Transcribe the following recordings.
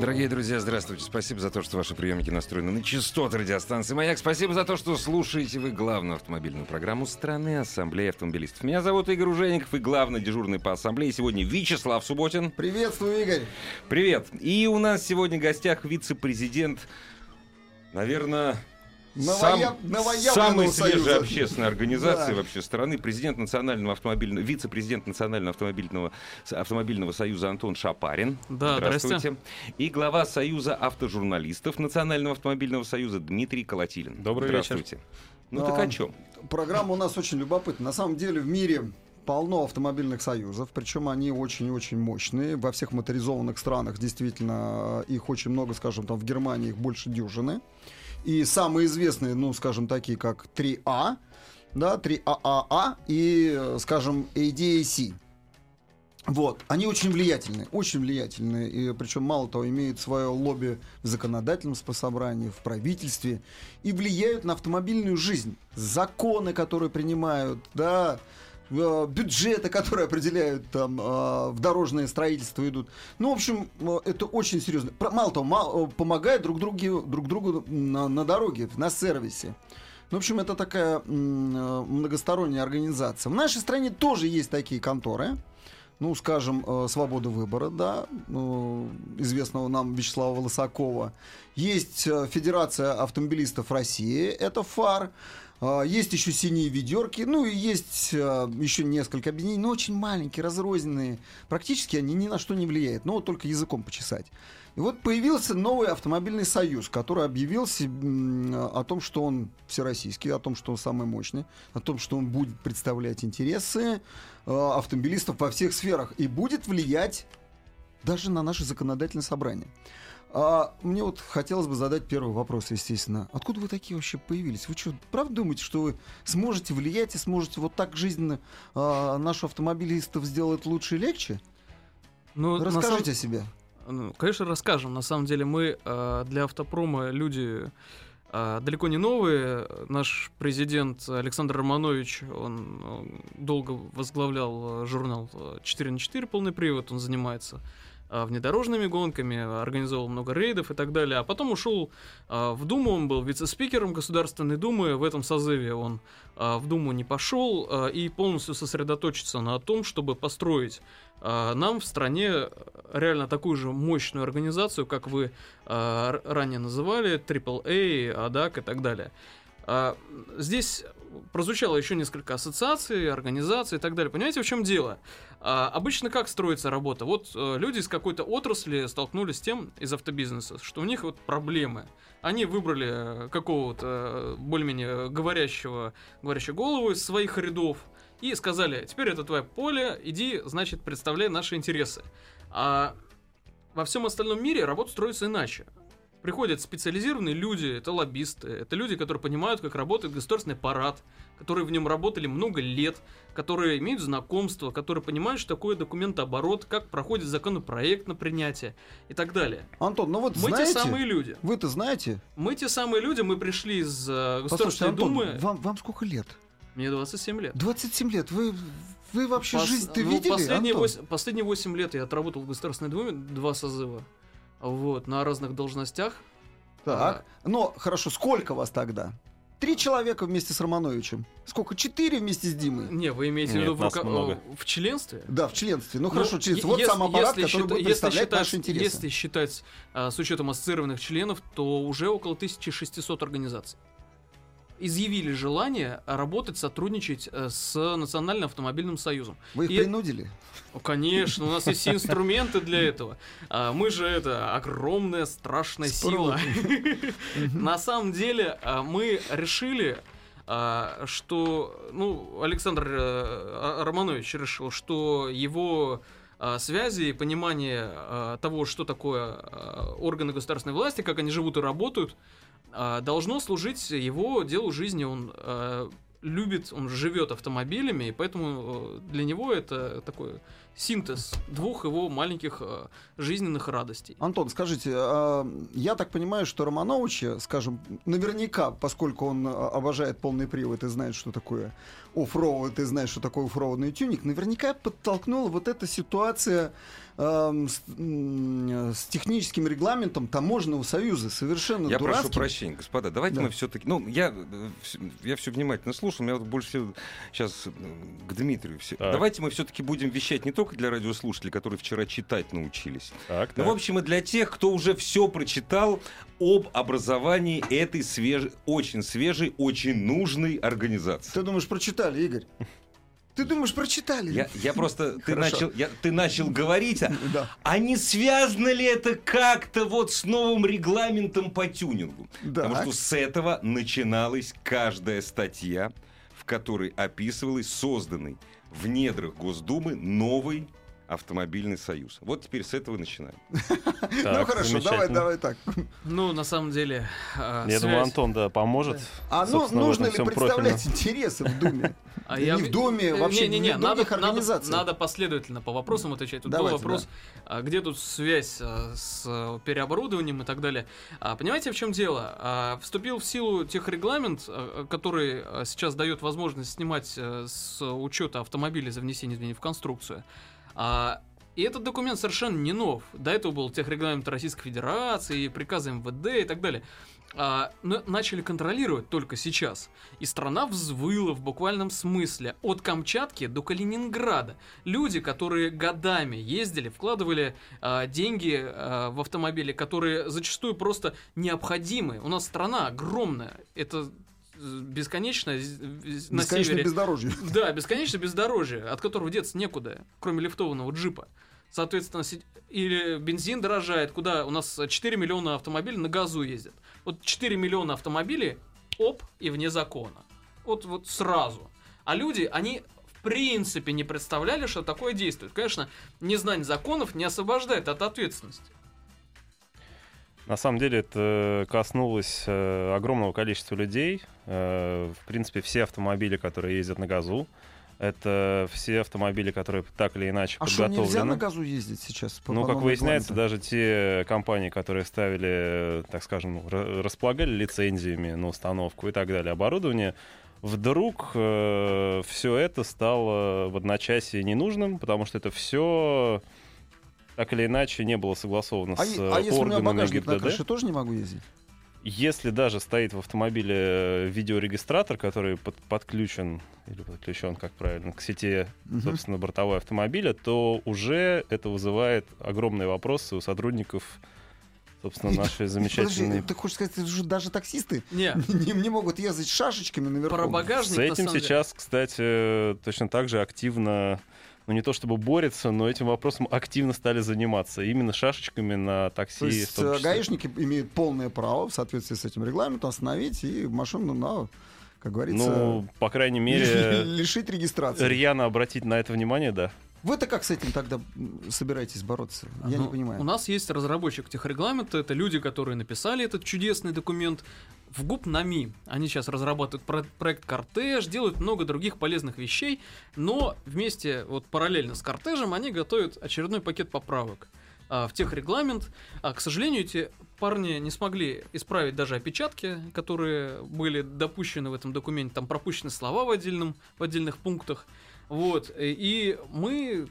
Дорогие друзья, здравствуйте. Спасибо за то, что ваши приемники настроены на частоты радиостанции «Маяк». Спасибо за то, что слушаете вы главную автомобильную программу страны Ассамблеи автомобилистов. Меня зовут Игорь Ужеников и главный дежурный по Ассамблее сегодня Вячеслав Субботин. Приветствую, Игорь. Привет. И у нас сегодня в гостях вице-президент, наверное, Новоя... Сам, самой свежей общественной организации да. вообще страны, президент национального автомобильного, вице-президент национального автомобильного, автомобильного союза Антон Шапарин. Да, здравствуйте. И глава союза автожурналистов национального автомобильного союза Дмитрий Колотилин. Добрый здравствуйте. вечер. Ну а, так о чем? Программа у нас очень любопытна. На самом деле в мире полно автомобильных союзов, причем они очень-очень мощные. Во всех моторизованных странах действительно их очень много, скажем, там в Германии их больше дюжины. И самые известные, ну, скажем, такие как 3А, да, 3ААА и, скажем, ADAC. Вот, они очень влиятельны, очень влиятельны, и причем мало того имеют свое лобби в законодательном собрании, в правительстве и влияют на автомобильную жизнь, законы, которые принимают, да, бюджеты, которые определяют там э, в дорожное строительство идут. Ну, в общем, э, это очень серьезно. Мало того, помогают друг, другу, друг другу на, на дороге, на сервисе. Ну, в общем, это такая многосторонняя организация. В нашей стране тоже есть такие конторы. Ну, скажем, «Свобода выбора», да, известного нам Вячеслава Волосакова. Есть Федерация автомобилистов России, это ФАР. А, есть еще синие ведерки, ну и есть а, еще несколько объединений, но очень маленькие, разрозненные. Практически они ни на что не влияют, но вот только языком почесать. И вот появился новый автомобильный союз, который объявился о том, что он всероссийский, о том, что он самый мощный, о том, что он будет представлять интересы а, автомобилистов во всех сферах и будет влиять даже на наше законодательное собрание. А мне вот хотелось бы задать первый вопрос, естественно. Откуда вы такие вообще появились? Вы что, правда думаете, что вы сможете влиять и сможете вот так жизненно а, нашу автомобилистов сделать лучше и легче? Ну, Расскажите сам... о себе. Ну, конечно, расскажем. На самом деле мы э, для автопрома люди э, далеко не новые. Наш президент Александр Романович, он, он долго возглавлял журнал 4 на 4 полный привод, он занимается а, внедорожными гонками, организовал много рейдов и так далее. А потом ушел а, в Думу, он был вице-спикером Государственной Думы. В этом созыве он а, в Думу не пошел и полностью сосредоточится на том, чтобы построить нам в стране реально такую же мощную организацию, как вы ранее называли, AAA, ADAC и так далее. Здесь прозвучало еще несколько ассоциаций, организаций и так далее. Понимаете, в чем дело? А, обычно как строится работа? Вот а, люди из какой-то отрасли столкнулись с тем, из автобизнеса, что у них вот проблемы. Они выбрали э, какого-то э, более-менее говорящего, говорящего голову из своих рядов и сказали, теперь это твое поле, иди, значит, представляй наши интересы. А во всем остальном мире работа строится иначе. Приходят специализированные люди, это лоббисты, это люди, которые понимают, как работает государственный аппарат, которые в нем работали много лет, которые имеют знакомство, которые понимают, что такое документооборот, как проходит законопроект на принятие и так далее. Антон, ну вот мы знаете, те самые люди. Вы-то знаете? Мы те самые люди, мы пришли из э, Государственной Антон, Думы. Вам, вам сколько лет? Мне 27 лет. 27 лет. Вы вы вообще Пос... жизнь-то ну, видели, последние, 8, последние 8 лет я отработал в Государственной Думе, два созыва вот, на разных должностях. Так, а... но хорошо, сколько вас тогда? Три человека вместе с Романовичем. Сколько? Четыре вместе с Димой? Не, вы имеете в виду в, рука... в членстве? Да, в членстве. Ну, ну хорошо, членство. Вот сам аппарат, который счит... будет представлять считать, наши интересы. Если считать а, с учетом ассоциированных членов, то уже около 1600 организаций изъявили желание работать, сотрудничать э, с Национальным автомобильным союзом. Вы их И... принудили? Ну, конечно, у нас есть все инструменты для этого. А мы же это огромная страшная сила. На самом деле а, мы решили а, что, ну, Александр э, Романович решил, что его связи, понимание а, того, что такое органы государственной власти, как они живут и работают, должно служить его делу жизни. Он а, любит, он живет автомобилями, и поэтому э, для него это такой синтез двух его маленьких э, жизненных радостей. Антон, скажите, а, я так понимаю, что Романовича, скажем, наверняка, поскольку он а, обожает полный привод и знает, что такое оффроуд, и знает, что такое оффроудный тюнинг, наверняка подтолкнула вот эта ситуация эм, с, м, с техническим регламентом таможенного союза. Совершенно Я дурацким. прошу прощения, господа, давайте Да. мы все-таки... Ну, я, э, я все внимательно слушал, меня вот больше всего сейчас к Дмитрию. Все. Так. Давайте мы все-таки будем вещать не только для радиослушателей, которые вчера читать научились, Так, Ну, так. в общем, и для тех, кто уже все прочитал об образовании этой свеж... очень свежей, очень нужной организации. Ты думаешь, прочитали, Игорь? Ты думаешь, прочитали? Я, я просто... Ты Хорошо. начал, я- ты начал говорить, а, Да, а не связано ли это как-то вот с новым регламентом по тюнингу? да. Потому что с этого начиналась каждая статья, в которой описывалась созданный в недрах Госдумы новый автомобильный союз. Вот теперь с этого начинаем. Ну хорошо, давай, давай так. Ну, на самом деле, э, Я думаю, Антон, да, поможет. А ну, нужно ли представлять интересы в Думе? А Не я- в Доме, Э, вообще не-не-не, не в надо, других надо, организациях. надо последовательно по вопросам отвечать. Тут Давайте, был вопрос, а, где тут связь а, с а, переоборудованием и так далее. А, понимаете, в чем дело? А, вступил в силу техрегламент, который сейчас дает возможность снимать с учета автомобиля за внесение изменений в конструкцию. А, и этот документ совершенно не нов. До этого был техрегламент Российской Федерации, приказы МВД и так далее. А, но начали контролировать только сейчас. И страна взвыла в буквальном смысле от Камчатки до Калининграда. Люди, которые годами ездили, вкладывали а, деньги а, в автомобили, которые зачастую просто необходимы. У нас страна огромная. Это э, бесконечно з- на Бесконечно севере. бездорожье. Да, бесконечно бездорожье, от которого деться некуда, кроме лифтованного джипа. Соответственно, или бензин дорожает, куда у нас 4 миллиона автомобилей на газу ездят. Вот 4 миллиона автомобилей, оп, и вне закона. Вот, вот сразу. А люди, они в принципе не представляли, что такое действует. Конечно, незнание законов не освобождает от ответственности. На самом деле это коснулось э, огромного количества людей. Э, в принципе, все автомобили, которые ездят на газу, это все автомобили, которые так или иначе А что, подготовлены. нельзя на газу ездить сейчас? по- Ну, как выясняется, регламенту? даже те компании, которые ставили, так скажем, ра- располагали лицензиями на установку и так далее, оборудование, вдруг все это стало в одночасье ненужным, потому что это все так или иначе не было согласовано А, с а если у меня органами багажник на ГИБДД. крыше, тоже не могу ездить? Если даже стоит в автомобиле э, видеорегистратор, который под- подключен, или подключен, как правильно, к сети, Мгм. собственно, бортовой автомобиля, то уже это вызывает огромные вопросы у сотрудников, собственно, нашей замечательной... Подожди, ты хочешь сказать, что даже таксисты Не, не, не могут ездить шашечками наверху? про багажник С этим сейчас, кстати, точно так же активно, ну не то чтобы борется, но этим вопросом активно стали заниматься. Именно шашечками на такси. То в есть том э, числе. гаишники имеют полное право в соответствии с этим регламентом остановить и машину на, как говорится, Ну, по крайней мере, лишить регистрации. рьяно обратить на это внимание, да. Вы-то как с этим тогда собираетесь бороться? Я Ну, не понимаю. У нас есть разработчик техрегламента, это люди, которые написали этот чудесный документ в ГУП НАМИ. Они сейчас разрабатывают про- проект «Кортеж», делают много других полезных вещей, но вместе, вот параллельно с «Кортежем», они готовят очередной пакет поправок а, в техрегламент. А, к сожалению, эти парни не смогли исправить даже опечатки, которые были допущены в этом документе. Там пропущены слова в, отдельном, в отдельных пунктах. Вот. э, И мы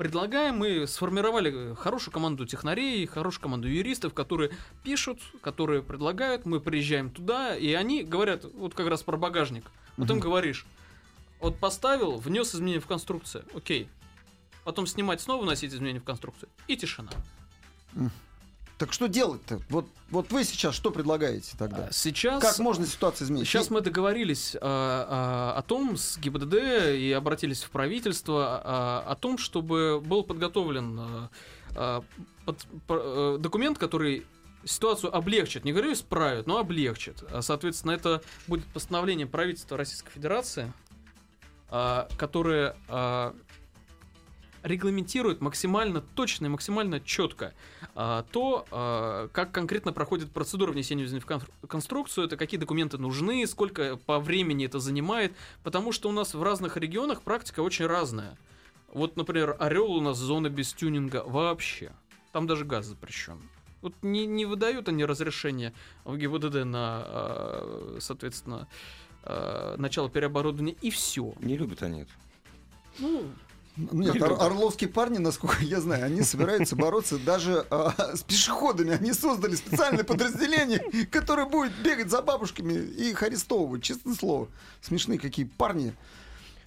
предлагаем, мы сформировали хорошую команду технарей, хорошую команду юристов, которые пишут, которые предлагают, мы приезжаем туда, и они говорят, вот как раз про багажник. Вот им говоришь, вот поставил, внес изменения в конструкцию, окей. Потом снимать снова, вносить изменения в конструкцию, и тишина. Так что делать-то? Вот, вот вы сейчас что предлагаете тогда? А Сейчас... Как можно ситуацию изменить? Сейчас мы договорились а, а, о том с ГИБДД и обратились в правительство а, о том, чтобы был подготовлен а, под- по- э, документ, который ситуацию облегчит, не говорю исправит, но облегчит. Соответственно, это будет постановление правительства Российской Федерации, которое регламентирует максимально точно и максимально четко а, то, а, как конкретно проходит процедура внесения в кон- конструкцию, это какие документы нужны, сколько по времени это занимает, потому что у нас в разных регионах практика очень разная. Вот, например, Орел у нас зона без тюнинга вообще. Там даже газ запрещен. Вот не, не выдают они разрешение в ГИБДД на, а, соответственно, а, начало переоборудования, и все. Не любят они это. Ну, Нет, ор- орловские парни, насколько я знаю, они собираются бороться даже а, с пешеходами. Они создали специальное подразделение, которое будет бегать за бабушками и их арестовывать. Честное слово. Смешные какие парни.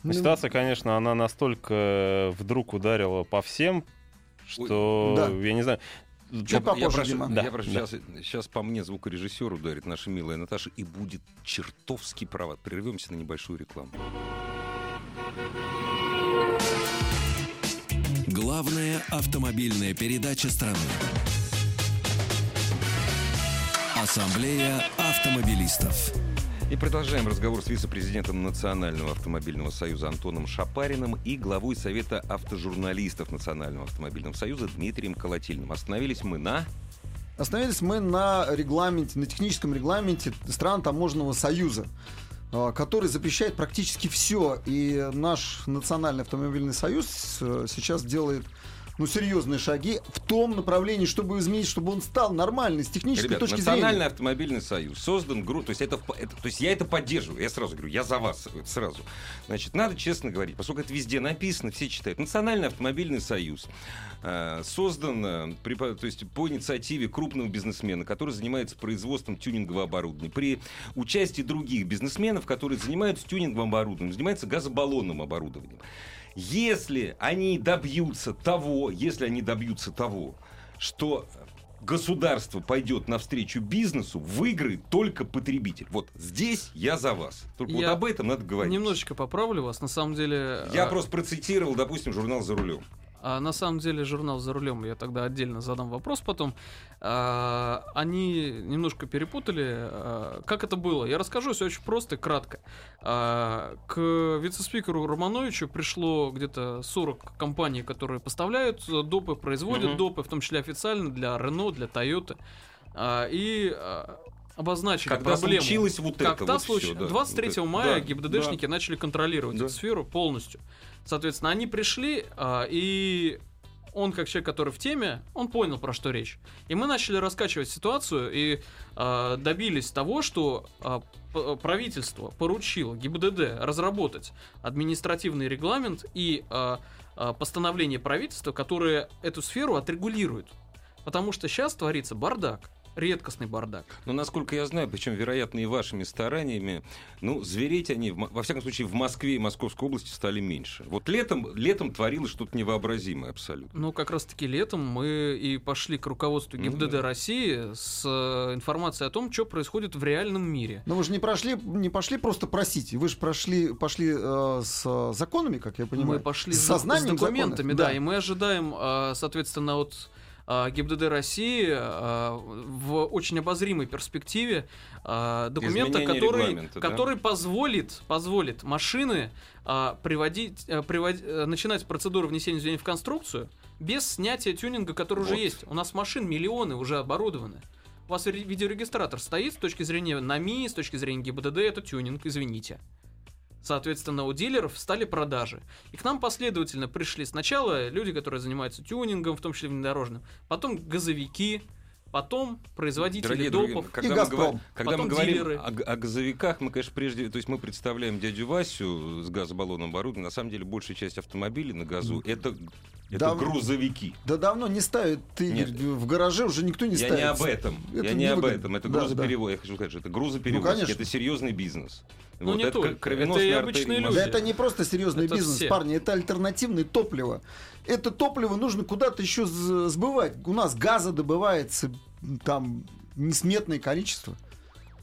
Ну, Ситуация, конечно, она настолько э, вдруг ударила по всем, что Да. я не знаю. Чуть Я, попозже, я прошу, Дима. я прошу да. сейчас, сейчас по мне звукорежиссер ударит наша милая Наташа и будет чертовски права. Прервемся на небольшую рекламу. Главная автомобильная передача страны. Ассамблея автомобилистов. И продолжаем разговор с вице-президентом Национального автомобильного союза Антоном Шапариным и главой Совета автожурналистов Национального автомобильного союза Дмитрием Колотильным. Остановились мы на... Остановились мы на регламенте, на техническом регламенте стран таможенного союза, который запрещает практически все. И наш национальный автомобильный союз э, сейчас делает ну, серьезные шаги в том направлении, чтобы изменить, чтобы он стал нормальный с технической Ребят, точки Национальный зрения. автомобильный союз создан то есть это, это- то есть я это поддерживаю, я сразу говорю, я за вас сразу. Значит, надо честно говорить, поскольку это везде написано, все читают. Национальный автомобильный союз э, создан э, при, то есть по инициативе крупного бизнесмена, который занимается производством тюнингового оборудования, при участии других бизнесменов, которые занимаются тюнинговым оборудованием, занимаются газобаллонным оборудованием. Если они добьются того, если они добьются того, что государство пойдет навстречу бизнесу, выиграет только потребитель. Вот здесь я за вас. Только Я вот об этом надо говорить. немножечко поправлю вас. На самом деле... Я а, просто процитировал, допустим, журнал «За рулем». А на самом деле журнал за рулем, я тогда отдельно задам вопрос потом. А, они немножко перепутали. а, как это было? Я расскажу все очень просто и кратко. А, к вице-спикеру Романовичу пришло где-то 40 компаний, которые поставляют допы, производят Мгм. допы, в том числе официально для Renault, для Toyota. А, и а, обозначили Когда проблему. случилось вот это Когда вот случ- да. 23 Да, мая да, ГИБДДшники начали контролировать Да. эту сферу полностью. Соответственно, они пришли, а, и он, как человек, который в теме, он понял, про что речь. И мы начали раскачивать ситуацию и а, добились того, что п- правительство поручило ГИБДД разработать административный регламент и а, постановление правительства, которое эту сферу отрегулирует. Потому что сейчас творится бардак. Редкостный бардак. Но насколько я знаю, причем, вероятно, и вашими стараниями, ну, звереть они, во всяком случае, в Москве и Московской области стали меньше. Вот летом, летом творилось что-то невообразимое абсолютно. Ну, как раз-таки летом мы и пошли к руководству Ну ГИБДД да. России с э, информацией о том, что происходит в реальном мире. Но вы же не прошли, не пошли просто просить. Вы же прошли, пошли э, с э, законами, как я понимаю. мы пошли с с, сознанием с документами, законов. да, и мы ожидаем, э, соответственно, от ГИБДД России э, в очень обозримой перспективе э, документа, Изменение который, да? который позволит, позволит машины приводить, э, привод- э, начинать процедуру внесения изменений в конструкцию без снятия тюнинга, который уже Вот. есть. У нас машин миллионы уже оборудованы. У вас ре- видеорегистратор стоит с точки зрения НАМИ, с точки зрения ГИБДД, это тюнинг, извините. Соответственно, у дилеров стали продажи. И к нам последовательно пришли сначала люди, которые занимаются тюнингом, в том числе внедорожным, потом газовики, потом производители Дорогие допов. друзья, когда, И мы, «Газпром». говорим, когда мы Потом говорим дилеры. о, о газовиках, мы, конечно, прежде, то есть мы представляем дядю Васю с газобаллонным оборудованием. На самом деле, большая часть автомобилей на газу это, это Да, грузовики. Да давно не ставят, ты, Нет. В гараже уже никто не Я ставит. не об этом. Это я не об этом. Это Да, грузоперевоз. Я хочу сказать, что это грузоперевозки. Ну, конечно. это серьезный бизнес. Ну, не это только. кровеносные Это обычные мозга. Да люди. это не просто серьезный Это бизнес, все. парни, это альтернативное топливо. Это топливо нужно куда-то еще сбывать. У нас газа добывается там несметное количество.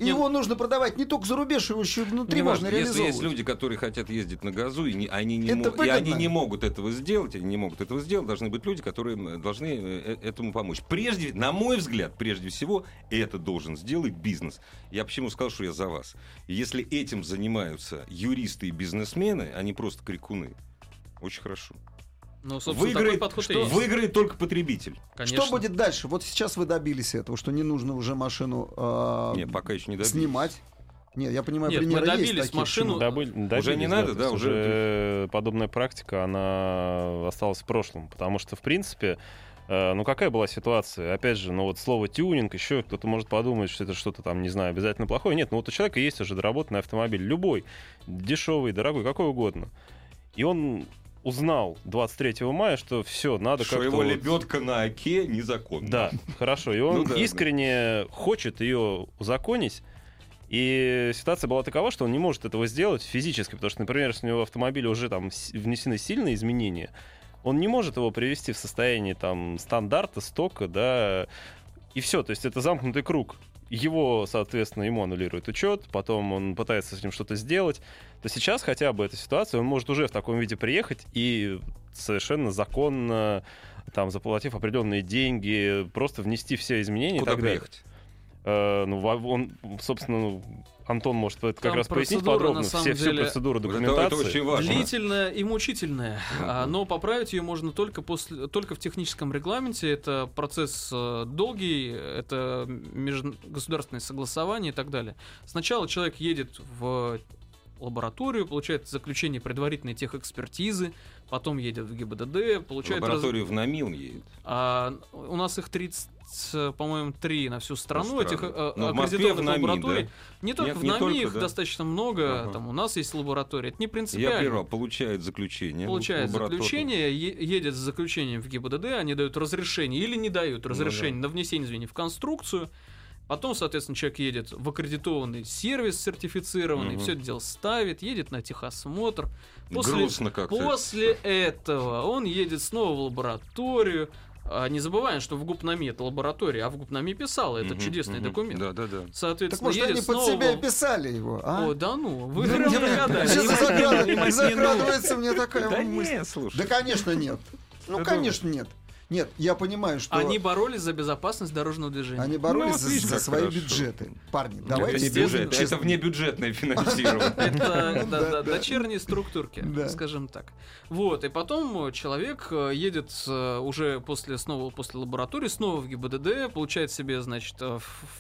И Не- его нужно продавать не только за рубеж, его еще внутри Не можно важно, если реализовывать. есть люди, которые хотят ездить на газу, и, не- они не, Это и они не могут этого сделать, они не могут этого сделать, должны быть люди, которые м, должны э, э, этому помочь. Прежде, на мой взгляд, прежде всего, это должен сделать бизнес. Я почему сказал, что я за вас. Если этим занимаются юристы и бизнесмены, а не просто крикуны, очень хорошо. Ну, собственно, Выиграет, такой подход что, есть. выиграет только потребитель. Конечно. Что будет дальше? Вот сейчас вы добились этого, что не нужно уже машину э, Не, пока еще не добились. снимать. Нет, я понимаю, Нет, мы примеры есть добились такие. машину-? Добыль- добились, не надо, да, есть уже- уже подобная практика, она осталась в прошлом, потому что, в принципе, э, ну какая была ситуация? Опять же, ну вот слово тюнинг, еще кто-то может подумать, что это что-то там, не знаю, обязательно плохое. Нет, ну вот у человека есть уже доработанный автомобиль, любой, дешевый, дорогой, какой угодно. И он узнал 23 мая, что все, надо Что как-то... его вот- лебедка на оке незаконна. Да, хорошо. И он Ну да, да. искренне хочет ее узаконить. И ситуация была такова, что он не может этого сделать физически, потому что, например, если у него в автомобиле уже там внесены сильные изменения, он не может его привести в состояние там стандарта, стока, да, и все. То есть это замкнутый круг. Его, соответственно, ему аннулирует учет, потом он пытается с ним что-то сделать. То сейчас хотя бы эта ситуация, он может уже в таком виде приехать и совершенно законно, там, заплатив определенные деньги, просто внести все изменения Куда и так далее. приехать? Э, ну, он, собственно, Антон может это как Там раз пояснить подробно на самом все, всю деле, процедуру Вот это- документации. это очень важно. Длительная и мучительная, а, но поправить ее можно только после, только в техническом регламенте. Это процесс э, долгий, это межгосударственное согласование и так далее. Сначала человек едет в лабораторию, получает заключение предварительной техэкспертизы, потом едет в ГИБДД, В получает... раз- лабораторию в НАМИ он едет. А, у нас их 30, э, по-моему, три на всю страну, Ну, этих э, Но Москве аккредитованных НАМИ, лабораторий. да? Не только Нет, в НАМИ, только, их да? достаточно много, Ага. там у нас есть лаборатория, это не Я принципиально. прервал, получает заключение. Получает заключение, едет с заключением в ГИБДД, они дают разрешение или не дают Ну разрешение на внесение звеньев в конструкцию. Потом, соответственно, человек едет в аккредитованный сервис сертифицированный, Мгм. все это дело ставит, едет на техосмотр. После, Грустно как-то. после этого он едет снова в лабораторию. А не забываем, что в ГУПНАМИ это лаборатория, а в ГУПНАМИ писала это Мгм, чудесный мгм. документ. Да, да, да. Так Соответственно, может они под снова себя писали его, а? О, да ну, вы Ну, прям догадались. Закрадывается мне такая Да мысль. Да, конечно, нет. Ну, конечно, нет. Нет, я понимаю, что Они боролись за безопасность дорожного движения. они боролись Ну, за, видишь, за как свои хорошо. бюджеты. Парни, Это давайте не естественно, бюджет, это внебюджетное финансирование. Это дочерние структурки, скажем так. Вот, и потом э, человек э, едет э, уже после, снова после лаборатории, снова в ГИБДД, получает себе, значит,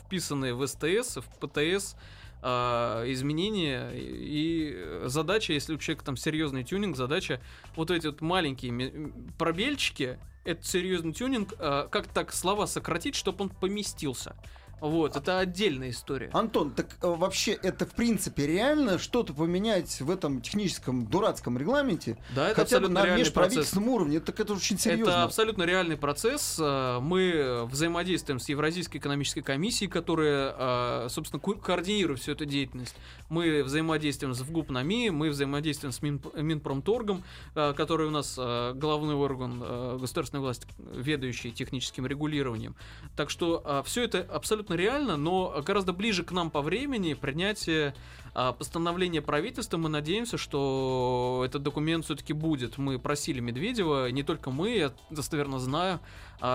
вписанные в СТС, в ПТС изменения и задача, если у человека там серьезный тюнинг, задача вот эти вот маленькие пробельчики, это серьезный тюнинг, э, как так слова сократить, чтобы он поместился. Вот, это отдельная история. Антон, так э, вообще это в принципе реально что-то поменять в этом техническом дурацком регламенте? Да, это Хотя бы на реальный процесс. межправительственном уровне, так это очень серьезно. Это абсолютно реальный процесс. Э, Мы взаимодействуем с Евразийской экономической комиссией, которая, э, собственно, ко- координирует всю эту деятельность. Мы взаимодействуем с ВГУП-НАМИ, мы взаимодействуем с Мин- Минпромторгом, который у нас главный орган государственной власти, ведающий техническим регулированием. Так что все это абсолютно реально, но гораздо ближе к нам по времени принятие а, постановление правительства. Мы надеемся, что этот документ все-таки будет. Мы просили Медведева, не только мы, я достоверно знаю,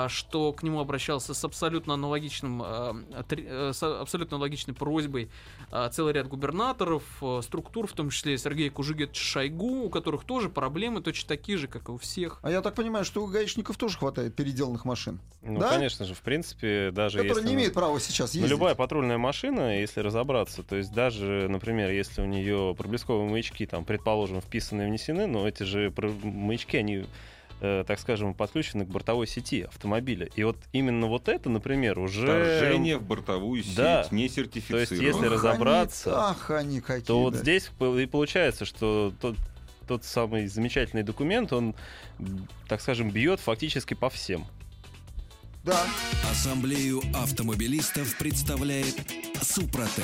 что к нему обращался с абсолютно аналогичным, а, э, с абсолютно аналогичной просьбой а, целый ряд губернаторов, э, структур, в том числе Сергей Кужигет Шойгу, у которых тоже проблемы точно такие же, как и у всех. А я так понимаю, что у гаишников тоже хватает переделанных машин, Ну, Да? конечно же, в принципе, даже которые если... не имеют права сейчас Ну, ездить. любая патрульная машина, если разобраться, то есть даже, например, если у нее проблесковые маячки, там, предположим, вписаны и внесены, но эти же маячки, они, так скажем, подключены к бортовой сети автомобиля. И вот именно вот это, например, уже... Вторжение в бортовую сеть Да. не То есть, сертифицировано. если Ах, разобраться, они- ах, они какие. то вот да. здесь и получается, что тот, тот самый замечательный документ, он, так скажем, бьет фактически по всем. Да. Ассамблею автомобилистов представляет Супротек.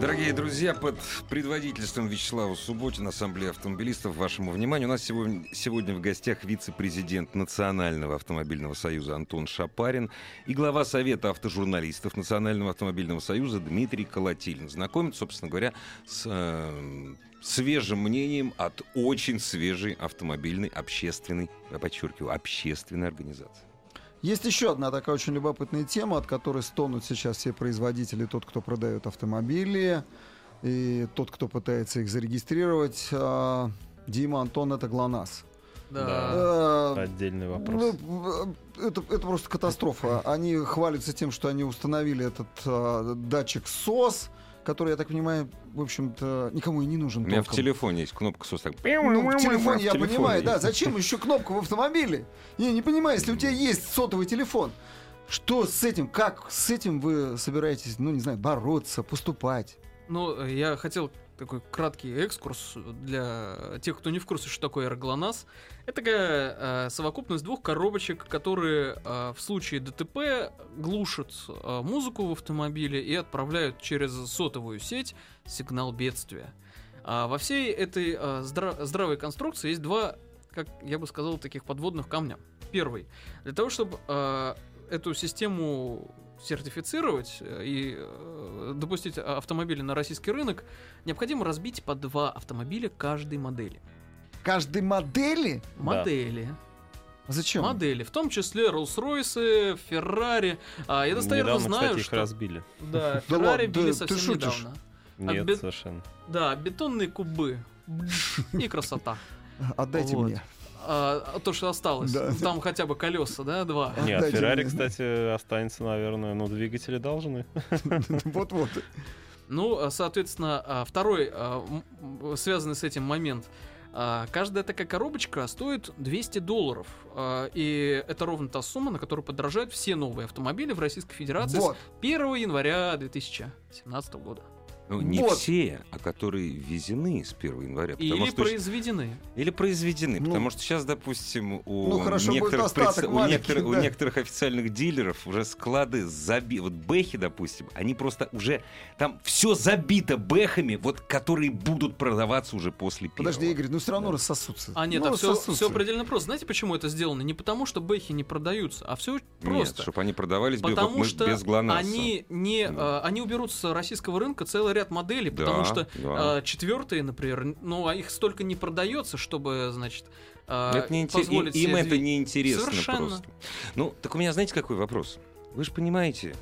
Дорогие друзья, под предводительством Вячеслава Субботина, Ассамблея автомобилистов, вашему вниманию, у нас сегодня, сегодня в гостях вице-президент Национального автомобильного союза Антон Шапарин и глава Совета автожурналистов Национального автомобильного союза Дмитрий Колотилин. Знакомит, собственно говоря, с э, свежим мнением от очень свежей автомобильной общественной, я подчеркиваю, общественной организации. Есть еще одна такая очень любопытная тема, от которой стонут сейчас все производители, тот, кто продает автомобили, и тот, кто пытается их зарегистрировать. А, Дима, Антон, это ГЛОНАСС. Да. Э, Отдельный вопрос. ну, э, Это, это просто катастрофа. Они хвалятся тем, что они установили этот а, датчик СОС, который, я так понимаю, в общем-то, никому и не нужен. У меня в телефоне есть кнопка. Так... Ну, в телефоне я телефоне понимаю, да. Зачем еще кнопку в автомобиле? Я не понимаю, если у тебя есть сотовый телефон, что с этим, как с этим вы собираетесь, ну, не знаю, бороться, поступать? Ну, я хотел такой краткий экскурс для тех, кто не в курсе, что такое аэроглонасс. Это такая э, совокупность двух коробочек, которые э, в случае ДТП глушат э, музыку в автомобиле и отправляют через сотовую сеть сигнал бедствия. А во всей этой э, здра- здравой конструкции есть два, как я бы сказал, таких подводных камня. Первый. Для того, чтобы э, эту систему сертифицировать э, и э, допустить автомобили на российский рынок, необходимо разбить по два автомобиля каждой модели. Каждой модели? Модели. А Зачем? Модели. В том числе Rolls-Royce, Ferrari. А, я достоверно Недавно, знаю, кстати, их что... разбили. Да, Да Ferrari били да совсем недавно. Нет, бе- совершенно. Да, бетонные кубы. И красота. Отдайте Вот. мне. А, то, что осталось. Да. Там хотя бы колеса, да, два. Нет, Отдайте Феррари, мне. кстати, останется, наверное, но двигатели должны. Вот-вот. Ну, а, соответственно, а, второй связанный с этим момент. Каждая такая коробочка стоит 200 долларов. И это ровно та сумма, на которую подорожают все новые автомобили в Российской Федерации Вот. с 1 января 2017 года. Ну, не Вот. все, а которые ввезены с 1 января. потому Или что произведены. Или произведены, Ну, потому что сейчас, допустим, у, ну, хорошо, будет некоторых, остаток у, некоторых, у да. некоторых официальных дилеров уже склады забиты. Вот бэхи, допустим, они просто уже... Там все забито бэхами, вот, которые будут продаваться уже после первого. Подожди, Игорь, ну все равно рассосутся. А нет, ну, а все, рассосутся. предельно просто. Знаете, почему это сделано? Не потому, что бэхи не продаются, а все Нет, просто. чтобы они продавались без, Потому мы- что без ГЛОНАССа. они не, Да. э, они уберут с российского рынка целый ряд моделей, Да, потому что да. э, четвертые, например, ну а их столько не продается, чтобы, значит, э, Это не интерес- позволить им, им себе это не интересно Совершенно. просто. Ну, так у меня, знаете, какой вопрос? Вы же понимаете,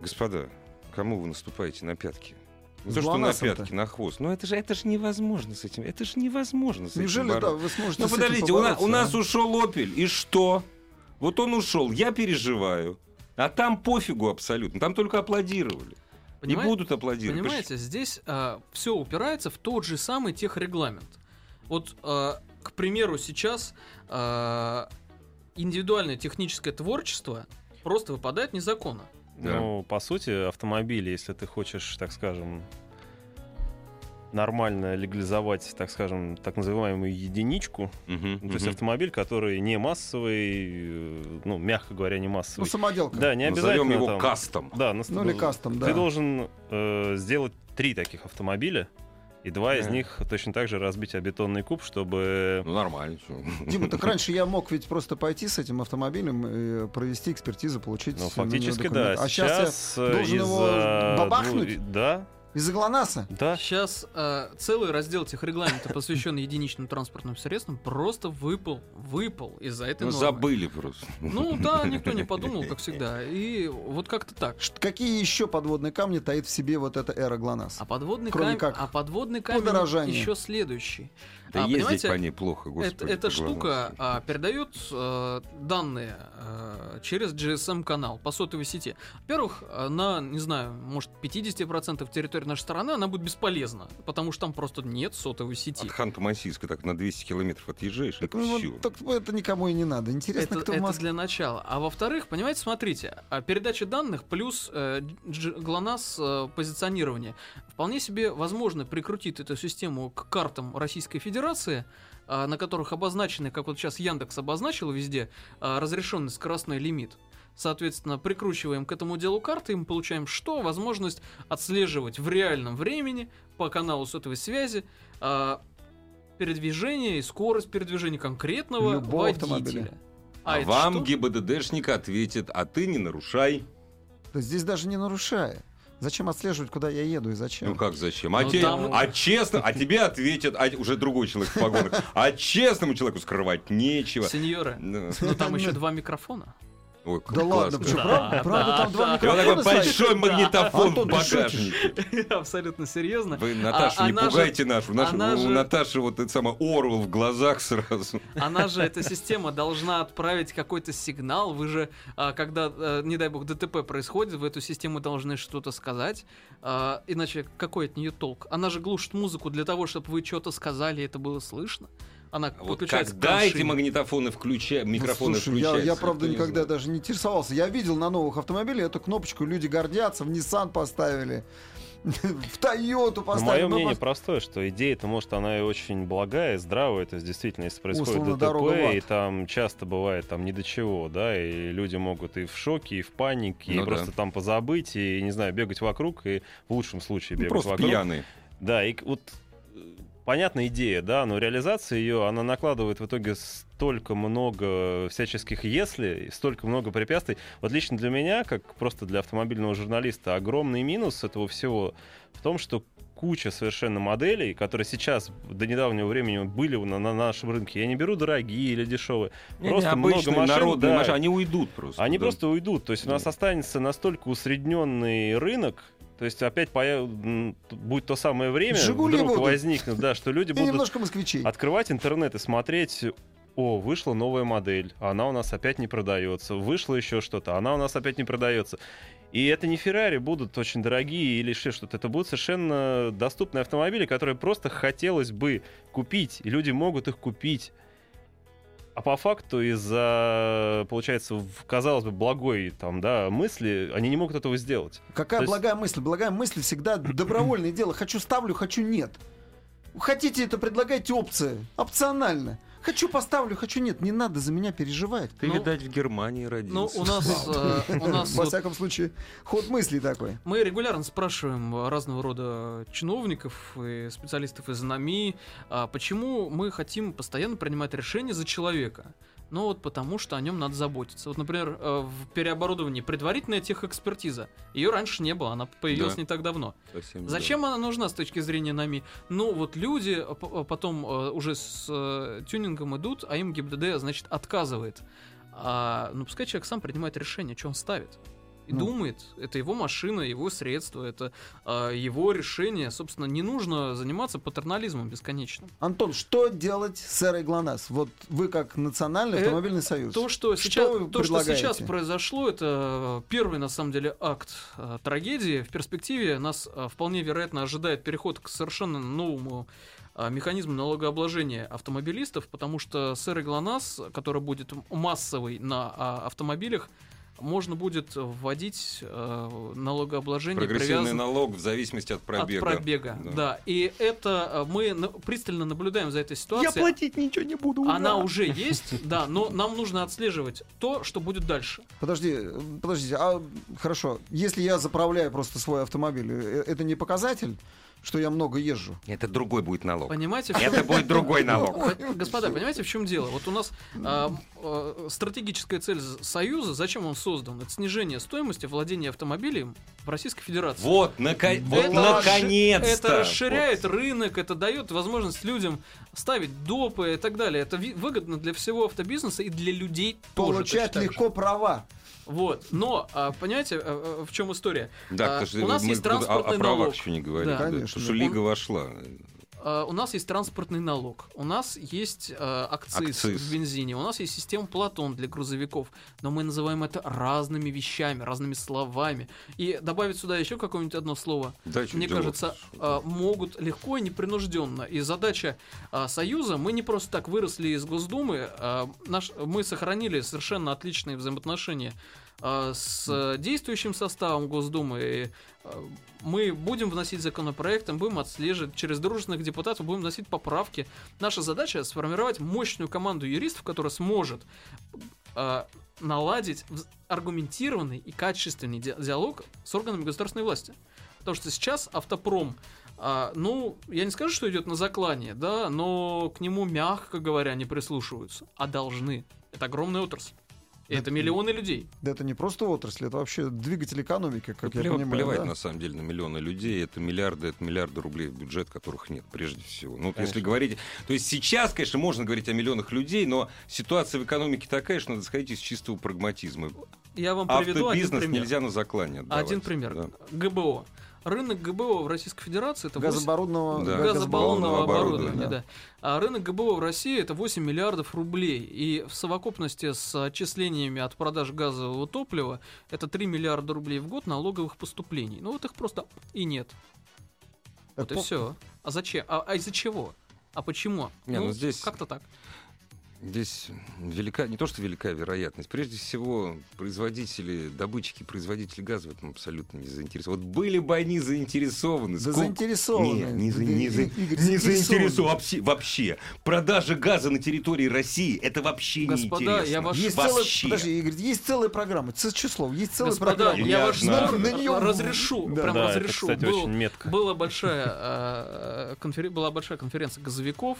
господа, кому вы наступаете на пятки? Не С то, что на пятки, на хвост. Но это же, это же невозможно с этим. Это же невозможно с этим Неужели, да, вы сможете Ну, с этим подождите, у, на- побороться, у нас а? ушел Опель, и что? Вот он ушел, я переживаю. А там пофигу абсолютно. Там только аплодировали. Не Понимаете? будут аплодировать. Понимаете, здесь все упирается в тот же самый техрегламент. Вот, э, к примеру, сейчас э, индивидуальное техническое творчество просто выпадает незаконно. Да. Ну, по сути, автомобили, если ты хочешь, так скажем, нормально легализовать, так скажем, так называемую единичку, Мгм, ну, то есть мгм. автомобиль, который не массовый, э, ну, мягко говоря, не Ну, массовый. самоделка. Да, не Назовем обязательно его там- кастом. Да, на- Ну, или кастом, да. Ты должен э, сделать три таких автомобиля, и два из Да. них точно так же разбить о бетонный куб, чтобы... Ну, нормально. Дима, так раньше я мог ведь просто пойти с этим автомобилем и провести экспертизу, получить Ну, фактически, да. А сейчас, Сейчас э, должен его из-за бабахнуть? Да, я из-за ГЛОНАССа да. Сейчас э, целый раздел техрегламента, посвященный единичным транспортным средствам, просто выпал, выпал из-за этой Ну, нормы. забыли просто. Ну да, никто не подумал, как всегда. И вот как-то так. Какие еще подводные камни таит в себе вот эта эра ГЛОНАСС? А подводный Кроме камень, как а подводный камень подорожание. еще следующий. Да А, ездить понимаете, по ней плохо, господи. Это, эта штука а, передает э, данные э, через GSM-канал по сотовой сети. Во-первых, э, на, не знаю, может, 50% территории нашей страны она будет бесполезна, потому что там просто нет сотовой сети. От Ханты-Мансийска так на 200 километров отъезжаешь, и Так, ну, всё. вот, так это никому и не надо. Интересно, Это, кто в это Москве. для начала. А во-вторых, понимаете, смотрите, а, передача данных плюс э, ГЛОНАСС э, позиционирование. Вполне себе возможно прикрутить эту систему к картам Российской Федерации, а, на которых обозначены, как вот сейчас Яндекс обозначил везде, а, разрешенный скоростной лимит. Соответственно, прикручиваем к этому делу карты, и мы получаем что? Возможность отслеживать в реальном времени по каналу сотовой связи а, передвижение и скорость передвижения конкретного Любого водителя. автомобиля. А, это вам что? ГИБДДшник ответит, а ты не нарушай. Да здесь даже не нарушая. Зачем отслеживать, куда я еду и зачем? Ну как зачем? А, Ну, те- там- а честно, а тебе ответят, а уже другой человек в погонах. А честному человеку скрывать нечего. Сеньоры, ну там еще два микрофона. Ой, как Да ладно, классно. что, Да, правда, правда, да, там два да. Вот микрофона такой стоят? большой магнитофон в Антон, шутишь? багажнике. Абсолютно серьезно. Вы Наташу А не она же- пугайте нашу. Нашу- У же- Наташи вот это самое Орвел в глазах сразу. Она же, эта система, должна отправить какой-то сигнал. Вы же, а, когда, а, не дай бог, ДТП происходит, в эту систему должны что-то сказать. А, Иначе какой от нее толк? Она же глушит музыку для того, чтобы вы что-то сказали, и это было слышно. Она Вот подключается к когда эти магнитофоны включают, Ну, микрофоны слушай, я, включаются? я, правда, никогда знает. даже не интересовался. Я видел на новых автомобилях эту кнопочку, люди гордятся, в Nissan поставили, в Toyota Но поставили. мое Мы мнение просто- простое, что идея-то, может, она и очень благая, и здравая. То есть, действительно, если происходит Условно, ДТП, дорога и там часто бывает там ни до чего, да, и люди могут и в шоке, и в панике, Ну и да. просто там позабыть, и, не знаю, бегать вокруг, и в лучшем случае Ну, бегать Просто вокруг. пьяные. Да, и вот понятная идея, да, но реализация ее, она накладывает в итоге столько много всяческих если, столько много препятствий. Вот лично для меня, как просто для автомобильного журналиста, огромный минус этого всего в том, что куча совершенно моделей, которые сейчас до недавнего времени были на, на нашем рынке. Я не беру дорогие или дешевые. Просто много обычные машин, народные да. машины, они уйдут просто. Они да. просто уйдут. То есть у нас Да. останется настолько усредненный рынок, то есть опять появ... будет то самое время, «Жигули» вдруг будут. возникнет, да, что люди будут немножко москвичей. открывать интернет и смотреть, о, вышла новая модель, она у нас опять не продается. Вышло еще что-то, она у нас опять не продается. И это не Феррари будут очень дорогие или еще что-то. Это будут совершенно доступные автомобили, которые просто хотелось бы купить, и люди могут их купить. А по факту из-за, получается, казалось бы, благой там, да, мысли, они не могут этого сделать. Какая То есть- благая мысль? Благая мысль всегда добровольное дело. Хочу ставлю, хочу нет. Хотите это, предлагайте опции. Опционально. Хочу поставлю, хочу нет. Не надо за меня переживать. Ты, Ну, видать, в Германии родился. Ну, у нас, э, у нас Во вот всяком случае, ход мыслей такой. Мы регулярно спрашиваем разного рода чиновников и специалистов из НАМИ, а почему мы хотим постоянно принимать решения за человека. Ну вот потому, что о нем надо заботиться. Вот, например, э, в переоборудовании предварительная техэкспертиза. Ее раньше не было, она появилась Да. не так давно. Совсем Зачем она нужна с точки зрения НАМИ? Ну, вот люди э, э, потом уже с тюнингом идут, а им ГИБДД, значит, отказывает. А, ну, пускай человек сам принимает решение, что он ставит. И Ну. думает, это его машина, его средства, это а, его решение. Собственно, не нужно заниматься патернализмом бесконечным. Антон, что делать с эрой ГЛОНАСС? Вот вы как Национальный Э, автомобильный союз. То, что, Что сейчас, то, что сейчас произошло, это первый, на самом деле, акт э, трагедии. В перспективе нас э, вполне вероятно ожидает переход к совершенно новому э, механизму налогообложения автомобилистов, потому что с эрой ГЛОНАСС, который будет массовый на а, автомобилях, можно будет вводить э, налогообложение Прогрессивный привязан- налог в зависимости от пробега. от пробега. Да. Да. И это э, мы пристально наблюдаем за этой Я ситуацией. платить ничего не буду. ура! Она уже есть, да, но нам нужно отслеживать то, что будет дальше. Подожди, подождите, а хорошо, если я заправляю просто свой автомобиль, э, это не показатель, что я много езжу? Это другой будет налог. Понимаете, в чем- Это будет другой налог. Господа, понимаете, в чем дело? Вот у нас а, а, стратегическая цель Союза, зачем он создан? Это снижение стоимости владения автомобилем в Российской Федерации. Вот, наконец-то. Это расширяет рынок, это дает возможность людям ставить допы и так далее. Это выгодно для всего автобизнеса и для людей тоже. Получать легко права. Вот. Но, а, понимаете, а, а, в чем история? Да, А, потому что у нас мы есть о- о, транспортный правах налог. еще не говорили. Да. Конечно. Потому что Он- Лига вошла. А, У нас есть транспортный налог, у нас есть а, акциз, Акциз. в бензине, у нас есть система Платон для грузовиков, но мы называем это разными вещами, разными словами. И добавить сюда еще какое-нибудь одно слово, Да, мне делать? кажется, а, могут легко и непринужденно. И задача Союза, мы не просто так выросли из Госдумы, наш, мы сохранили совершенно отличные взаимоотношения с действующим составом Госдумы. А, мы будем вносить законопроекты, будем отслеживать, через дружественных депутатов будем вносить поправки. Наша задача сформировать мощную команду юристов, которая сможет наладить аргументированный и качественный ди- диалог с органами государственной власти. Потому что сейчас автопром, а, ну, я не скажу, что идет на заклание, да, но к нему, мягко говоря, не прислушиваются, а должны. Это огромная отрасль. Это Это- миллионы людей. Да это не просто отрасль, это вообще двигатель экономики, как Ну, я плев- понимаю. плевать да? на самом деле на миллионы людей. Это миллиарды, это миллиарды рублей в бюджет, которых нет, прежде всего. Ну, вот если Конечно. говорить... То есть сейчас, конечно, можно говорить о миллионах людей, но ситуация в экономике такая, что надо сходить из чистого прагматизма. Я вам приведу один Автобизнес пример. нельзя на заклание отдавать. Один пример. Да. ГБО. Рынок ГБО в Российской Федерации это 8 Газоборудного, Да. газобаллонного газобаллонного оборудования. оборудования, да. А рынок ГБО в России это 8 миллиардов рублей. И в совокупности с отчислениями от продаж газового топлива это 3 миллиарда рублей в год налоговых поступлений. Ну вот их просто и нет. Вот и все. А зачем? А, а из-за чего? А почему? Не, ну здесь- Как-то так. Здесь велика, не то что велика вероятность, прежде всего производители, добытчики, производители газа в этом абсолютно не заинтересованы. Вот были бы они заинтересованы. Да сколько- заинтересованы. Нет, не, за- не за- не заинтересованы. вообще, вообще. Продажа газа на территории России это вообще Господа, не интересно. я ваш- Есть вообще. целая, подожди, Игорь, есть целая программа. Ц- число, есть целая Господа, программа. я ваш спор На неё- разрешу. Да. Прям Да, это, разрешу. кстати, Был- очень метко. Была большая, э, конфер- была большая конференция газовиков.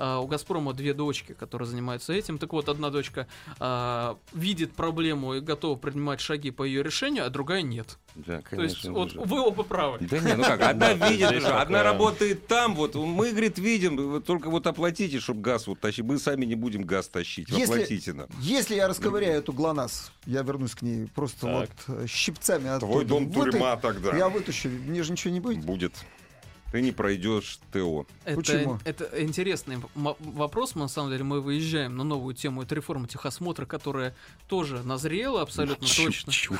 Э, У Газпрома две дочки, которые занимаются этим. Так вот, одна дочка э, видит проблему и готова принимать шаги по ее решению, а другая нет. Да, То есть, конечно, вот вы оба правы. Да не, ну как, одна видит, одна работает там, вот мы, говорит, видим, вы только вот оплатите, чтобы газ вот тащить. Мы сами не будем газ тащить, оплатите нам. Если я расковыряю эту ГЛОНАСС, я вернусь к ней просто вот э, щипцами. Твой дом тюрьма тогда. Я вытащу, мне же ничего не будет. Будет. Ты не пройдешь ТО. Это, Почему? это интересный вопрос. На самом деле мы выезжаем на новую тему. Это реформа техосмотра, которая тоже назрела абсолютно точно. Чур.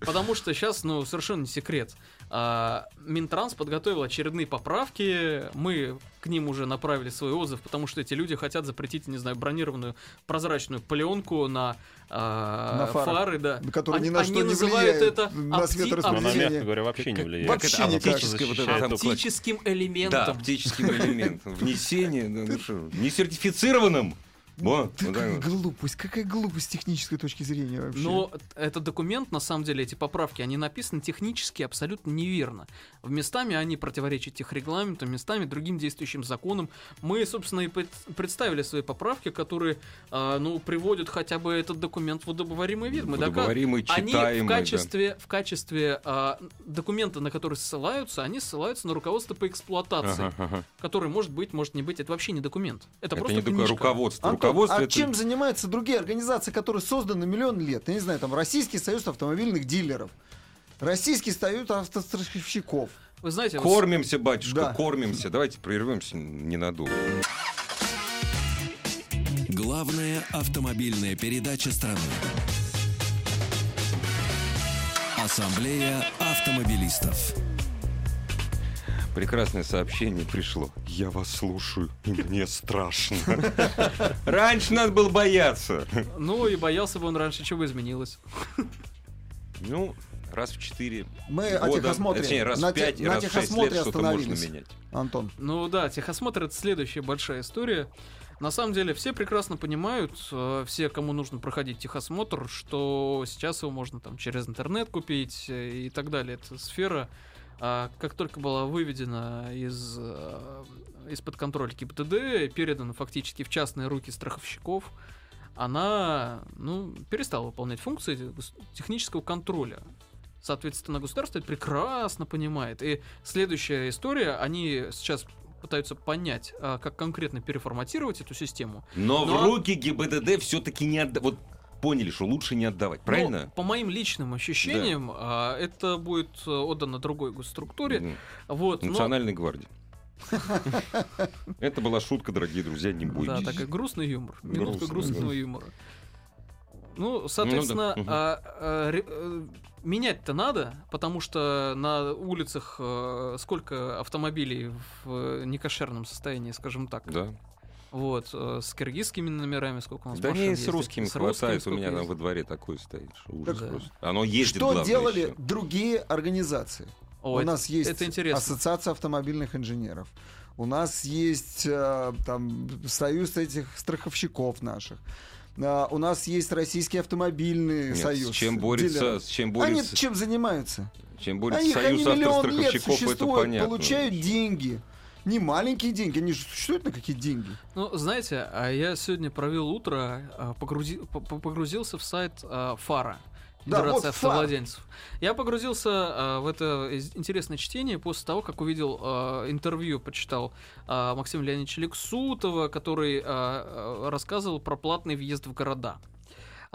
Потому что сейчас, ну, совершенно не секрет. А, Минтранс подготовил очередные поправки. Мы к ним уже направили свой отзыв, потому что эти люди хотят запретить, не знаю, бронированную прозрачную пленку на, а, На фарах. фары, да. Который ни Они- на они что не называют влияет это на опти- светораспределение. Но она, Определение. мягко говоря, вообще не Как- влияет. вообще Как это никак. оптическое вот это оптическим Да, элементом. оптическим элементом. Внесение, ну, ну что, не сертифицированным. Во, Да вот какая вот. глупость, какая глупость с технической точки зрения вообще. Но этот документ, на самом деле, эти поправки, они написаны технически абсолютно неверно. В местами они противоречат тех регламентам, местами другим действующим законам. Мы, собственно, и пред- представили свои поправки, которые, а, ну, приводят хотя бы этот документ в удобоваримый вид. Мы Удобоваримый, Они читаемый, в да. качестве, в качестве а, документа, на который ссылаются, они ссылаются на руководство по эксплуатации, Ага, ага. который может быть, может не быть. Это вообще не документ. Это, Это просто не книжка. руководство. Антон, руководство а это- чем занимаются другие организации, которые созданы миллион лет? Я не знаю, там Российский союз автомобильных дилеров, Российский союз автостраховщиков. Вы знаете, Кормимся, батюшка, Да. кормимся. Давайте прервемся ненадолго. Главная автомобильная передача страны. Ассамблея автомобилистов. Прекрасное сообщение пришло. Я вас слушаю, и мне страшно. Раньше надо было бояться. Ну и боялся бы он раньше, чего изменилось. Ну, раз в четыре Мы о года, техосмотре. точнее, раз на в пять те- и на раз в шесть техосмотре лет что-то можно остановились. менять. Антон. Ну да, техосмотр это следующая большая история. На самом деле все прекрасно понимают, э, все, кому нужно проходить техосмотр, что сейчас его можно там через интернет купить э, и так далее. Эта сфера, а, как только была выведена из, э, из-под контроля ГИБДД передана фактически в частные руки страховщиков, она ну, перестала выполнять функции технического контроля. Соответственно, государство это прекрасно понимает. И следующая история, они сейчас пытаются понять, а, как конкретно переформатировать эту систему. Но, Но- в руки ГИБДД все-таки не отдавать. Вот поняли, что лучше не отдавать, Но, правильно? по моим личным ощущениям, а, это будет э, отдано другой госструктуре. Мгм. Вот, но- Национальной гвардии. Это была шутка, дорогие друзья, не Да, бойтесь. такой грустный юмор. Минутка грустного да. юмора. Ну, соответственно, мгм. а, а, э, менять-то надо, потому что на улицах э, сколько автомобилей в некошерном состоянии, скажем так. Да. Вот, э, с киргизскими номерами, сколько у нас Да не, с русскими с русскими хватает. У меня там во дворе такой стоит. что Ужас Так, просто. Оно ездит, Что главное, делали еще. другие организации? О, У это- нас есть это интересно. Ассоциация автомобильных инженеров. У нас есть э, там союз этих страховщиков наших. А, у нас есть Российский автомобильный Нет, союз. С чем борется, дилеров. с чем Они борется, чем занимаются? чем борется они, союз они миллион лет автостраховщиков, это существуют, понятно. получают деньги. Не маленькие деньги, они же существуют на какие деньги? Ну, знаете, а я сегодня провел утро, а, погрузи- по- по- погрузился в сайт а, ФАРа. Да, Федерации вот ФАР. автовладельцев. Я погрузился а, в это интересное чтение после того, как увидел а, интервью, почитал а, Максима Леонидовича Лексутова, который а, рассказывал про платный въезд в города.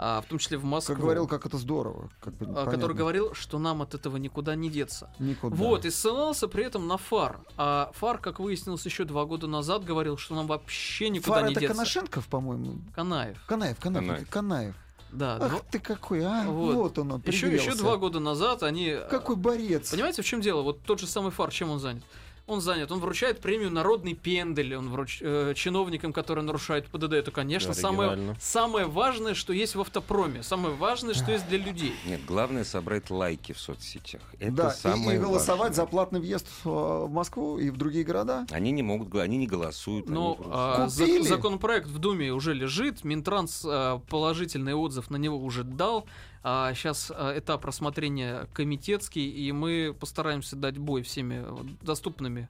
А, в том числе в Москву. Как говорил, как это здорово. Как бы, а, понятно. который говорил, что нам от этого никуда не деться. Никуда. Вот, и ссылался при этом на ФАР. А ФАР, как выяснилось еще два года назад, говорил, что нам вообще никуда Фар не это деться. Коношенков, по-моему. Канаев. Канаев, Канаев. Канаев. Канаев. Да, Ах дво- ты какой, а? Вот. Вот, он, он еще, еще два года назад они... Какой борец. Понимаете, в чем дело? Вот тот же самый Фар, чем он занят? Он занят, он вручает премию «Народный пендель», он вруч... э, чиновникам, которые нарушают ПДД. Это, конечно, самое, самое важное, что есть в автопроме. Самое важное, что есть для людей. Нет, главное собрать лайки в соцсетях. Это да, и- самое и, голосовать важное. за платный въезд в, э, в Москву и в другие города. Они не могут, они не голосуют. Но а, законопроект в Думе уже лежит, Минтранс а, положительный отзыв на него уже дал. Сейчас этап рассмотрения комитетский, и мы постараемся дать бой всеми вот доступными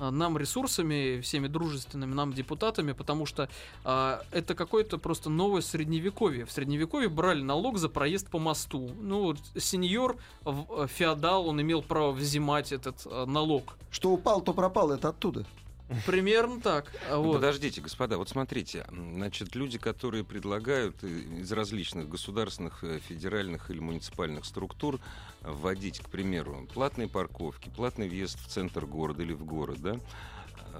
а, нам ресурсами, всеми дружественными нам депутатами, потому что а, это какое-то просто новое средневековье. В средневековье брали налог за проезд по мосту. Ну, сеньор, э, феодал, он имел право взимать этот а, налог. Что упал, то пропал, это оттуда. Примерно так. А, вот. Подождите, господа, вот смотрите, значит, люди, которые предлагают из различных государственных, э, федеральных или муниципальных структур вводить, к примеру, платные парковки, платный въезд в центр города или в город, да,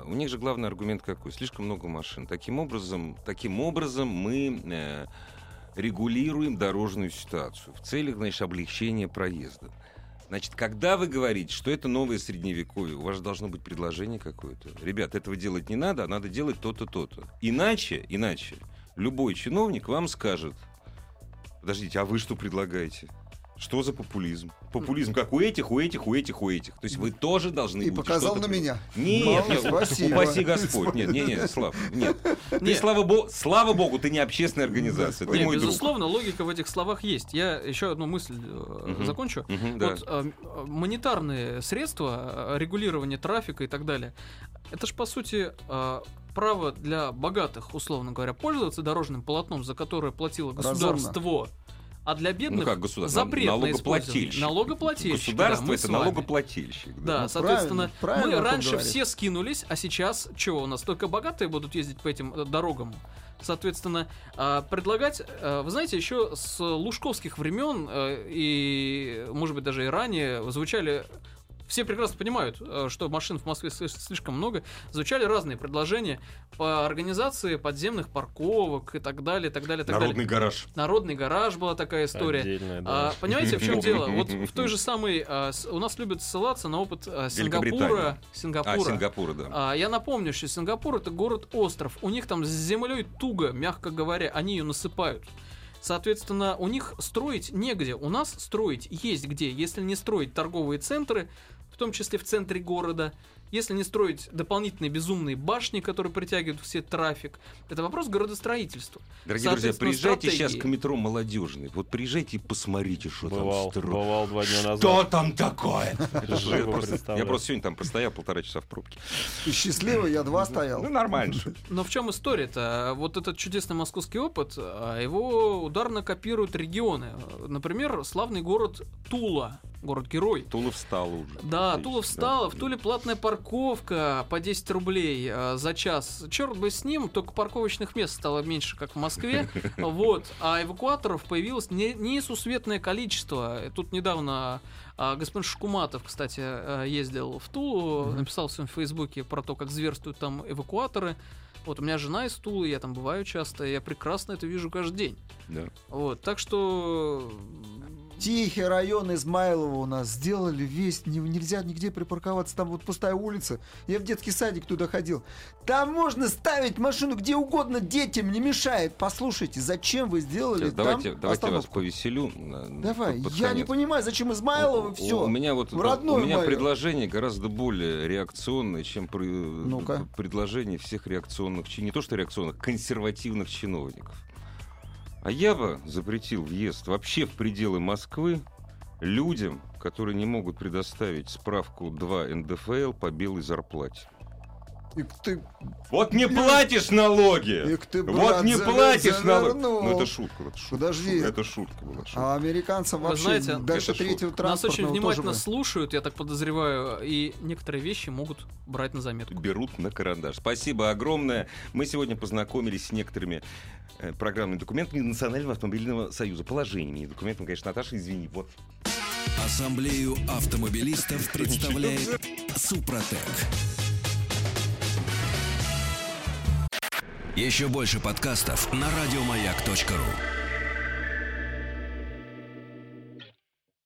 у них же главный аргумент какой? Слишком много машин. Таким образом, таким образом мы э, регулируем дорожную ситуацию в целях, значит, облегчения проезда. Значит, когда вы говорите, что это новое средневековье, у вас должно быть предложение какое-то. Ребят, этого делать не надо, а надо делать то-то, то-то. Иначе, иначе, любой чиновник вам скажет, подождите, а вы что предлагаете? Что за популизм? Популизм как у этих, у этих, у этих, у этих. То есть вы тоже должны И будете показал на меня. Нет, нет, спасибо. упаси Господь. Нет, нет, нет, Слав, нет. Ты, Нет. слава, богу, слава богу, ты не общественная организация, ты Не, мой друг. безусловно, логика в этих словах есть. Я еще одну мысль Мгм. закончу. Мгм, да. Вот э, монетарные средства, э, регулирование трафика и так далее, это же по сути э, право для богатых, условно говоря, пользоваться дорожным полотном, за которое платило Разумно. А для бедных Ну как государство? запрет на Налогоплательщик. Налогоплательщик. Государство да, это налогоплательщик. Да, Ну, соответственно, правильно, правильно мы раньше все скинулись, а сейчас чего у нас только богатые будут ездить по этим э, дорогам. Соответственно, а, предлагать, э, вы знаете, еще с лужковских времен э, и, может быть, даже и ранее звучали все прекрасно понимают, э, что машин в Москве слиш- слишком много. Звучали разные предложения по организации подземных парковок и так далее, и так далее, и так Народный далее. гараж. Народный гараж была такая история. Отдельная, да. А, понимаете, в чем дело? Вот в той же самой... а, с- у нас любят ссылаться на опыт а. Сингапура. А, Сингапура. Сингапура, да. А, я напомню, что Сингапур это город-остров. У них там с землей туго, мягко говоря, они ее насыпают. Соответственно, у них строить негде. У нас строить есть где. Если не строить торговые центры, том числе в центре города, если не строить дополнительные безумные башни, которые притягивают все трафик, это вопрос городостроительства. Дорогие друзья, приезжайте сейчас стратегии. к метро Молодежный. Вот приезжайте и посмотрите, что Бывал, там строят. бывал два дня назад. Что там такое? Я просто, представляю. я просто сегодня там простоял полтора часа в пробке. Ты счастливый, я два стоял. Ну, нормально. Но в чем история-то? Вот этот чудесный московский опыт, а, его ударно копируют регионы. Например, славный город Тула, город-герой. Тула встала уже. Да, Отлично, Тула встала, да. в Туле платная парковка по 10 рублей э, за час. Черт бы с ним, только парковочных мест стало меньше, как в Москве. Вот. А эвакуаторов появилось не- несусветное количество. Тут недавно а, господин Шкуматов, кстати, э, ездил в Тулу, написал в своем фейсбуке про то, как зверствуют там эвакуаторы. Вот у меня жена из Тулы, я там бываю часто, я прекрасно это вижу каждый день. Да. Вот, так что Тихий район Измайлова у нас сделали весь, не- нельзя нигде припарковаться, там вот пустая улица. Я в детский садик туда ходил. Там можно ставить машину где угодно, детям не мешает. Послушайте, зачем вы сделали Сейчас там давайте, давайте вас повеселю. на- Давай, под я не понимаю, зачем Измайлово У- все. У меня вот в родную у меня мою. предложение гораздо более реакционное, чем при- Ну-ка. предложение всех реакционных, не то что реакционных, консервативных чиновников. А я бы запретил въезд вообще в пределы Москвы людям, которые не могут предоставить справку 2 НДФЛ по белой зарплате. И ты, Вот не платишь налоги! Их ты, вот брат, не завер- платишь налоги! завернул. Ну это шутка, это шутка. Подожди. Это шутка была. шутка. а американцам Вы вообще знаете, дальше это третьего шутка. Нас очень внимательно тоже... слушают, я так подозреваю, и некоторые вещи могут брать на заметку. берут на карандаш. Спасибо огромное. Мы сегодня познакомились с некоторыми программными документами Национального автомобильного союза. Положениями и документами, конечно, Наташа, извини. Вот. Ассамблею автомобилистов представляет Супротек. Еще больше подкастов на радиомаяк.ру.